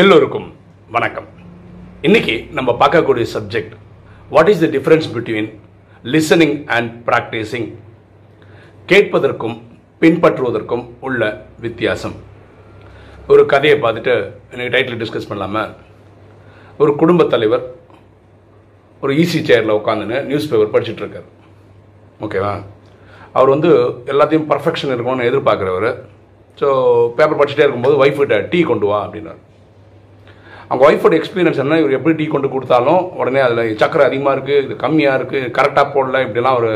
எல்லோருக்கும் வணக்கம். இன்னைக்கு நம்ம பார்க்கக்கூடிய subject what is the difference between listening and practising கேட்பதற்கும் பின்பற்றுவதற்கும் உள்ள வித்தியாசம். ஒரு கதையை பார்த்துட்டு எனக்கு டைட்டில் டிஸ்கஸ் பண்ணலாமா? ஒரு குடும்பத் தலைவர் ஒரு ஈஸி சேரில் உட்காந்துன்னு நியூஸ் பேப்பர் படிச்சிட்டுருக்காரு ஓகேவா அவர் வந்து எல்லாத்தையும் பர்ஃபெக்ஷன் இருக்கணும்னு எதிர்பார்க்குறவர். ஸோ பேப்பர் படிச்சுட்டே இருக்கும்போது ஒய்ஃப்கிட்ட டீ கொண்டு வா அப்படின்னார். அவங்க ஒய்ஃபோட எக்ஸ்பீரியன்ஸ் என்ன இவர் எப்படி டீ கொண்டு கொடுத்தாலும் உடனே அதில் சக்கரை அதிகமாக இருக்குது இது கம்மியாக இருக்குது கரெக்டாக போடல இப்படிலாம் அவர்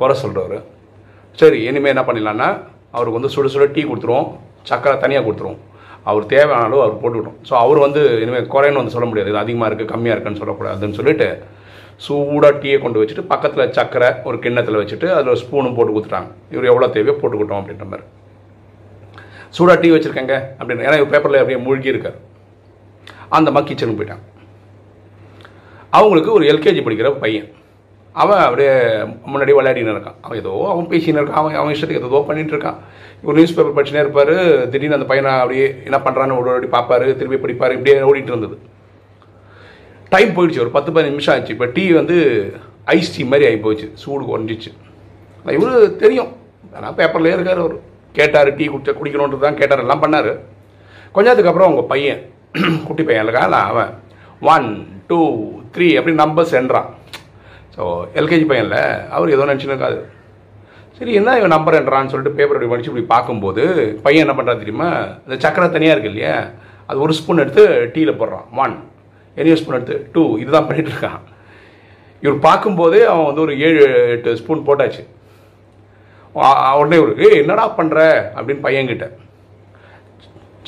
குறை சொல்கிறவர் சரி இனிமேல் என்ன பண்ணிடலான்னா அவருக்கு வந்து சுட சுட டீ கொடுத்துருவோம் சக்கரை தனியாக கொடுத்துருவோம். அவர் தேவையான அளவு அவர் போட்டுக்கிட்டோம் ஸோ அவர் வந்து இனிமேல் குறைன்னு வந்து சொல்ல முடியாது. இது அதிகமாக இருக்குது கம்மியாக இருக்குன்னு சொல்லக்கூடாதுன்னு சொல்லிட்டு சூடாக டீயை கொண்டு வச்சுட்டு பக்கத்தில் சக்கரை ஒரு கிண்ணத்தில் வச்சுட்டு அதில் ஸ்பூனும் போட்டு கொடுத்துட்டாங்க. இவர் எவ்வளோ தேவையோ போட்டுக்கிட்டோம் அப்படின்ற மாதிரி. சூடாக டீ வச்சுருக்கேங்க அப்படின்னு. ஏன்னா இவர் பேப்பரில் அப்படியே மூழ்கி இருக்கார் அந்த அம்மா கிச்சனுக்கு போயிட்டான். அவங்களுக்கு ஒரு எல்கேஜி படிக்கிற பையன். அவன் அப்படியே முன்னாடி விளையாடின்னு இருக்கான். அவன் ஏதோ அவன் பேசின்னு இருக்கான். அவன் அவன் இஷ்டத்துக்கு ஏதோ பண்ணிட்டு இருக்கான். ஒரு நியூஸ் பேப்பர் படிச்சுனே இருப்பார். திடீர்னு அந்த பையனை அப்படியே என்ன பண்ணுறான்னு ஒரு அப்படி பார்ப்பாரு. திரும்பி படிப்பார். இப்படியே ஓடிட்டு இருந்தது. டைம் போயிடுச்சு. ஒரு பத்து பதினஞ்சு நிமிஷம் ஆச்சு. இப்போ டீ வந்து ஐஸ் டீ மாதிரி ஆகி போச்சு. சூடு குறைஞ்சிச்சு. இவரு தெரியும். ஆனால் பேப்பர்லேயே இருக்கார் அவர். கேட்டார் டீ குடிச்ச குடிக்கணுன்றது தான் கேட்டார். எல்லாம் பண்ணார். கொஞ்ச நேரத்துக்கு அப்புறம் அவங்க பையன் குட்டி பையன் இருக்கான் அவன். ஒன் டூ த்ரீ அப்படி நம்பர்ஸ் என்றான் ஸோ எல்கேஜி பையனில் அவர் ஏதோ நினச்சின்னு இருக்காது சரி என்ன இவன் நம்பர் என்றான்னு சொல்லிட்டு பேப்பர் அப்படி படித்து இப்படி பார்க்கும்போது பையன் என்ன பண்ணுறான் தெரியுமா? இந்த சக்கரை தனியாக இருக்கு இல்லையா? அது ஒரு ஸ்பூன் எடுத்து டீயில் போடுறான். ஒன் எரிய ஸ்பூன் எடுத்து. டூ இதுதான் பண்ணிட்டு இருக்கான். இவர் பார்க்கும்போதே அவன் வந்து ஒரு ஏழு எட்டு ஸ்பூன் போட்டாச்சு. உடனே இவருக்கு என்னடா பண்ணுற அப்படின்னு பையன்கிட்ட.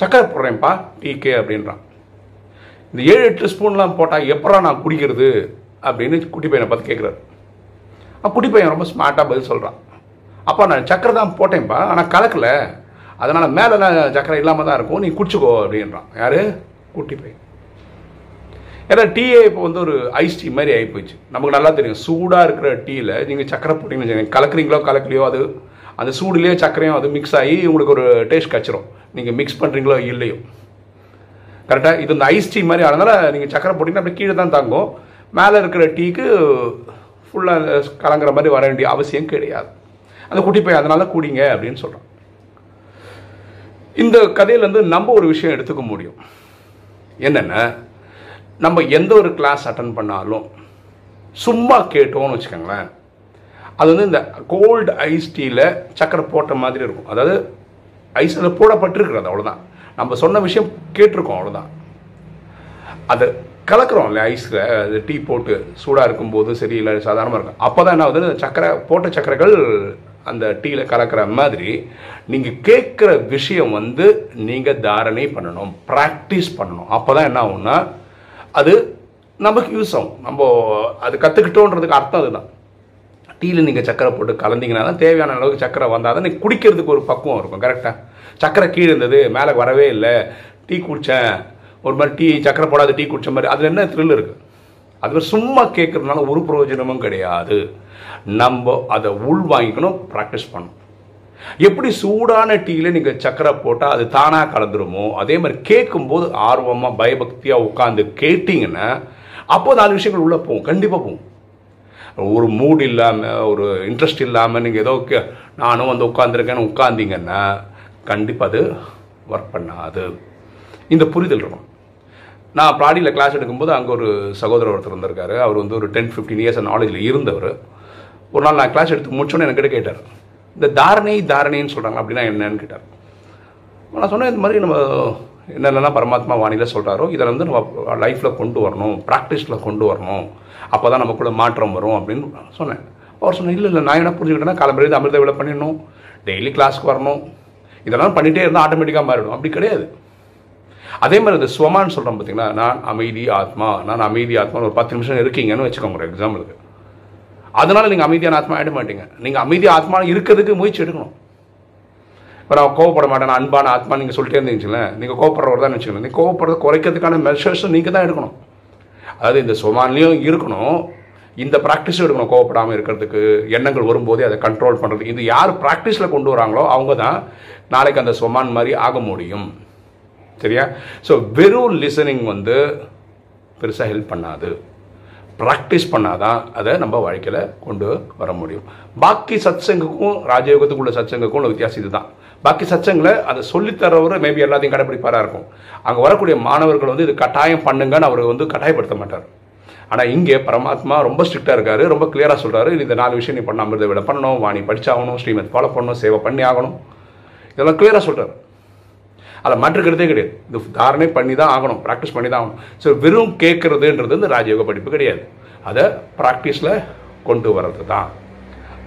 சக்கரை போடுறேன்ப்பா டீக்கே அப்படின்றான். இந்த ஏழு எட்டு ஸ்பூன்லாம் போட்டால் எப்படா நான் குடிக்கிறது? அப்படின்னு குட்டி பையனை பார்த்து கேட்குறாரு ஆ குட்டி பையன் ரொம்ப ஸ்மார்ட்டாக பதில் சொல்கிறான் அப்பா நான் சக்கரை தான் போட்டேன்ப்பா ஆனால் கலக்கல. அதனால் மேலெலாம் சக்கரை இல்லாமல் தான் இருக்கும் நீ குடிச்சுக்கோ அப்படின்றான். யார்? குட்டி பையன். ஏன்னா டீயே இப்போ வந்து ஒரு ஐஸ் டீ மாதிரி ஆகி போச்சு நமக்கு நல்லா தெரியும் சூடாக இருக்கிற டீயில் நீங்கள் சக்கரை போட்டிங்கன்னு வச்சுக்கோங்க கலக்குறீங்களோ கலக்கலையோ அது அந்த சூடுலேயே சக்கரையும் அது மிக்ஸ் ஆகி உங்களுக்கு ஒரு டேஸ்ட் கச்சிரும் நீங்கள் மிக்ஸ் பண்ணுறீங்களோ இல்லையோ. கரெக்டாக இது இந்த ஐஸ் டீ மாதிரி அதனால் நீங்கள் சக்கரை போட்டிங்கன்னா அப்படியே கீழே தான் தாங்கும். மேலே இருக்கிற டீக்கு ஃபுல்லாக கலங்குற மாதிரி வர வேண்டிய அவசியம் கிடையாது. அந்த குட்டி பையன் அதனால் குடிங்க அப்படின்னு சொல்கிறான் இந்த கதையிலேருந்து நம்ம ஒரு விஷயம் எடுத்துக்க முடியும். என்னென்ன நம்ம எந்த ஒரு கிளாஸ் அட்டன் பண்ணாலும் சும்மா கேட்டோம்னு வச்சுக்கோங்களேன். அது வந்து இந்த கோல்டு ஐஸ் டீயில் சக்கரை போட்ட மாதிரி இருக்கும். அதாவது ஐஸ் அதில் போடப்பட்டிருக்கிறது அவ்வளோதான் நம்ம சொன்ன விஷயம் கேட்டிருக்கோம் அவ்வளோதான் அது கலக்கிறோம் இல்லை ஐஸில் அது டீ போட்டு சூடாக இருக்கும்போது சரி இல்லை சாதாரணமாக இருக்கும். அப்போ தான் என்ன ஆகுது சக்கரை போட்ட சக்கரைகள் அந்த டீயில் கலக்கிற மாதிரி நீங்கள் கேட்குற விஷயம் வந்து நீங்கள் தாரணை பண்ணணும் ப்ராக்டிஸ் பண்ணணும். அப்போ தான் என்ன ஆகும்னா அது நமக்கு யூஸ் ஆகும். நம்ம அது கற்றுக்கிட்டோன்றதுக்கு அர்த்தம் அதுதான். டீயில் நீங்கள் சக்கரை போட்டு கலந்தீங்கன்னா தான் தேவையான அளவுக்கு சக்கரை வந்தால் தான் நீங்கள் குடிக்கிறதுக்கு ஒரு பக்குவம் இருக்கும் கரெக்டாக சக்கரை கீழே இருந்தது மேலே வரவே இல்லை. டீ குடித்தேன் ஒரு மாதிரி டீ சக்கரை போடாத டீ குடித்த மாதிரி. அதில் என்ன த்ரில் இருக்குது அது மாதிரி சும்மா கேட்குறதுனால ஒரு பிரயோஜனமும் கிடையாது. நம்ம அதை உள் வாங்கிக்கணும் ப்ராக்டிஸ் பண்ணணும். எப்படி சூடான டீயில் நீங்கள் சக்கரை போட்டால் அது தானாக கலந்துருமோ? அதே மாதிரி கேட்கும்போது ஆர்வமாக பயபக்தியாக உட்காந்து கேட்டிங்கன்னா அப்போ நாலு விஷயங்கள் உள்ளே போகும். கண்டிப்பாக போகும். ஒரு மூட் இல்லாமல் ஒரு இன்ட்ரெஸ்ட் இல்லாமல் நீங்கள் ஏதோ கே- நானும் வந்து உட்காந்துருக்கேன்னு உட்காந்தீங்கன்னா கண்டிப்பாக அது ஒர்க் பண்ணாது. இந்த புரிதல் இருக்கும் நான் ப்ராடியில் கிளாஸ் எடுக்கும்போது அங்கே ஒரு சகோதரர் ஒருத்தர் வந்திருக்காரு. அவர் வந்து ஒரு டென் ஃபிஃப்டீன் இயர்ஸ் நாலேஜில் இருந்தவர். ஒரு நாள் நான் கிளாஸ் எடுத்து முடிச்சோன்னு என்கிட்ட கேட்டார். இந்த தாரணை தாரணைன்னு சொல்கிறாங்க அப்படின்னா என்னன்னு கேட்டார். நான் சொன்னேன் இந்த மாதிரி நம்ம என்னென்னலாம் பரமாத்மா வாணியில் சொல்கிறாரோ இதை வந்து நம்ம லைஃப்பில் கொண்டு வரணும் ப்ராக்டிஸில் கொண்டு வரணும். அப்போ தான் நமக்குள்ளே மாற்றம் வரும் அப்படின்னு சொன்னேன். அவர் சொன்னேன் இல்லை இல்லை நான் என்ன புரிஞ்சுக்கிட்டேன்னா காலம்பரி அமிர்த விழா பண்ணிடணும் டெய்லி கிளாஸ்க்கு வரணும். இதெல்லாம் பண்ணிகிட்டே இருந்தால் ஆட்டோமேட்டிக்காக மாறிடும். அப்படி கிடையாது. அதே மாதிரி இந்த ஸ்வமான்னு சொல்கிறோம் பார்த்தீங்கன்னா நான் அமைதி ஆத்மா நான் அமைதி ஆத்மான்னு ஒரு பத்து நிமிஷம் இருக்கீங்கன்னு வச்சுக்கோங்க ஒரு எக்ஸாம்பிளுக்கு அதனால் நீங்கள் அமைதியான ஆத்மா ஆகிட மாட்டீங்க. நீங்கள் அமைதி ஆத்மா இருக்கிறதுக்கு முயற்சி எடுக்கணும். இப்போ நான் கோவப்பட மாட்டேன் நான் அன்பான ஆத்மா நீங்கள் சொல்லிட்டே இருந்தீங்களேன் நீங்கள் கோவப்படுறவர் தான் வச்சுக்கணும் நீங்கள் கோவப்படுறது குறைக்கிறதுக்கான மெஷர்ஸும் நீங்கள் தான் எடுக்கணும். அதாவது இந்த சுமான்லேயும் இருக்கணும். இந்த ப்ராக்டிஸும் எடுக்கணும் கோவப்படாமல் இருக்கிறதுக்கு. எண்ணங்கள் வரும்போதே அதை கண்ட்ரோல் பண்ணுறது இது யார் ப்ராக்டிஸில் கொண்டு வராங்களோ அவங்க தான் நாளைக்கு அந்த சொமான் மாதிரி ஆக முடியும். சரியா? ஸோ வெறும் லிசனிங் வந்து பெருசாக ஹெல்ப் பண்ணாது. ப்ராக்டிஸ் பண்ணாதான் அதை நம்ம வாழ்க்கையில் கொண்டு வர முடியும். பாக்கி சத்சங்குக்கும் ராஜயோகத்துக்குள்ள சத்சங்குக்கும் உள்ள வித்தியாசம் இதுதான். பாக்கி சச்சங்களை அதை சொல்லித்தரவர் மேபி எல்லாத்தையும் கடைப்பிடிப்பாராக இருக்கும். அங்கே வரக்கூடிய மாணவர்கள் வந்து இது கட்டாயம் பண்ணுங்கன்னு அவர் வந்து கட்டாயப்படுத்த மாட்டார். ஆனால் இங்கே பரமாத்மா ரொம்ப ஸ்ட்ரிக்டாக இருக்காரு ரொம்ப கிளியராக சொல்கிறாரு இந்த நாலு விஷயம் நீ பண்ணாமல் இதை விட பண்ணணும் வாணி படிச்சாகணும் ஸ்ரீமத் ஃபாலோ பண்ணணும் சேவை பண்ணி ஆகணும். இதெல்லாம் கிளியராக சொல்கிறார் அதில் மாற்றுக்கிறதே கிடையாது. இது தாரணை பண்ணி தான் ஆகணும் ப்ராக்டிஸ் பண்ணி தான் ஆகணும். ஸோ வெறும் கேட்குறதுன்றது இந்த ராஜயோக படிப்பு கிடையாது. அதை ப்ராக்டிஸில் கொண்டு வர்றது தான்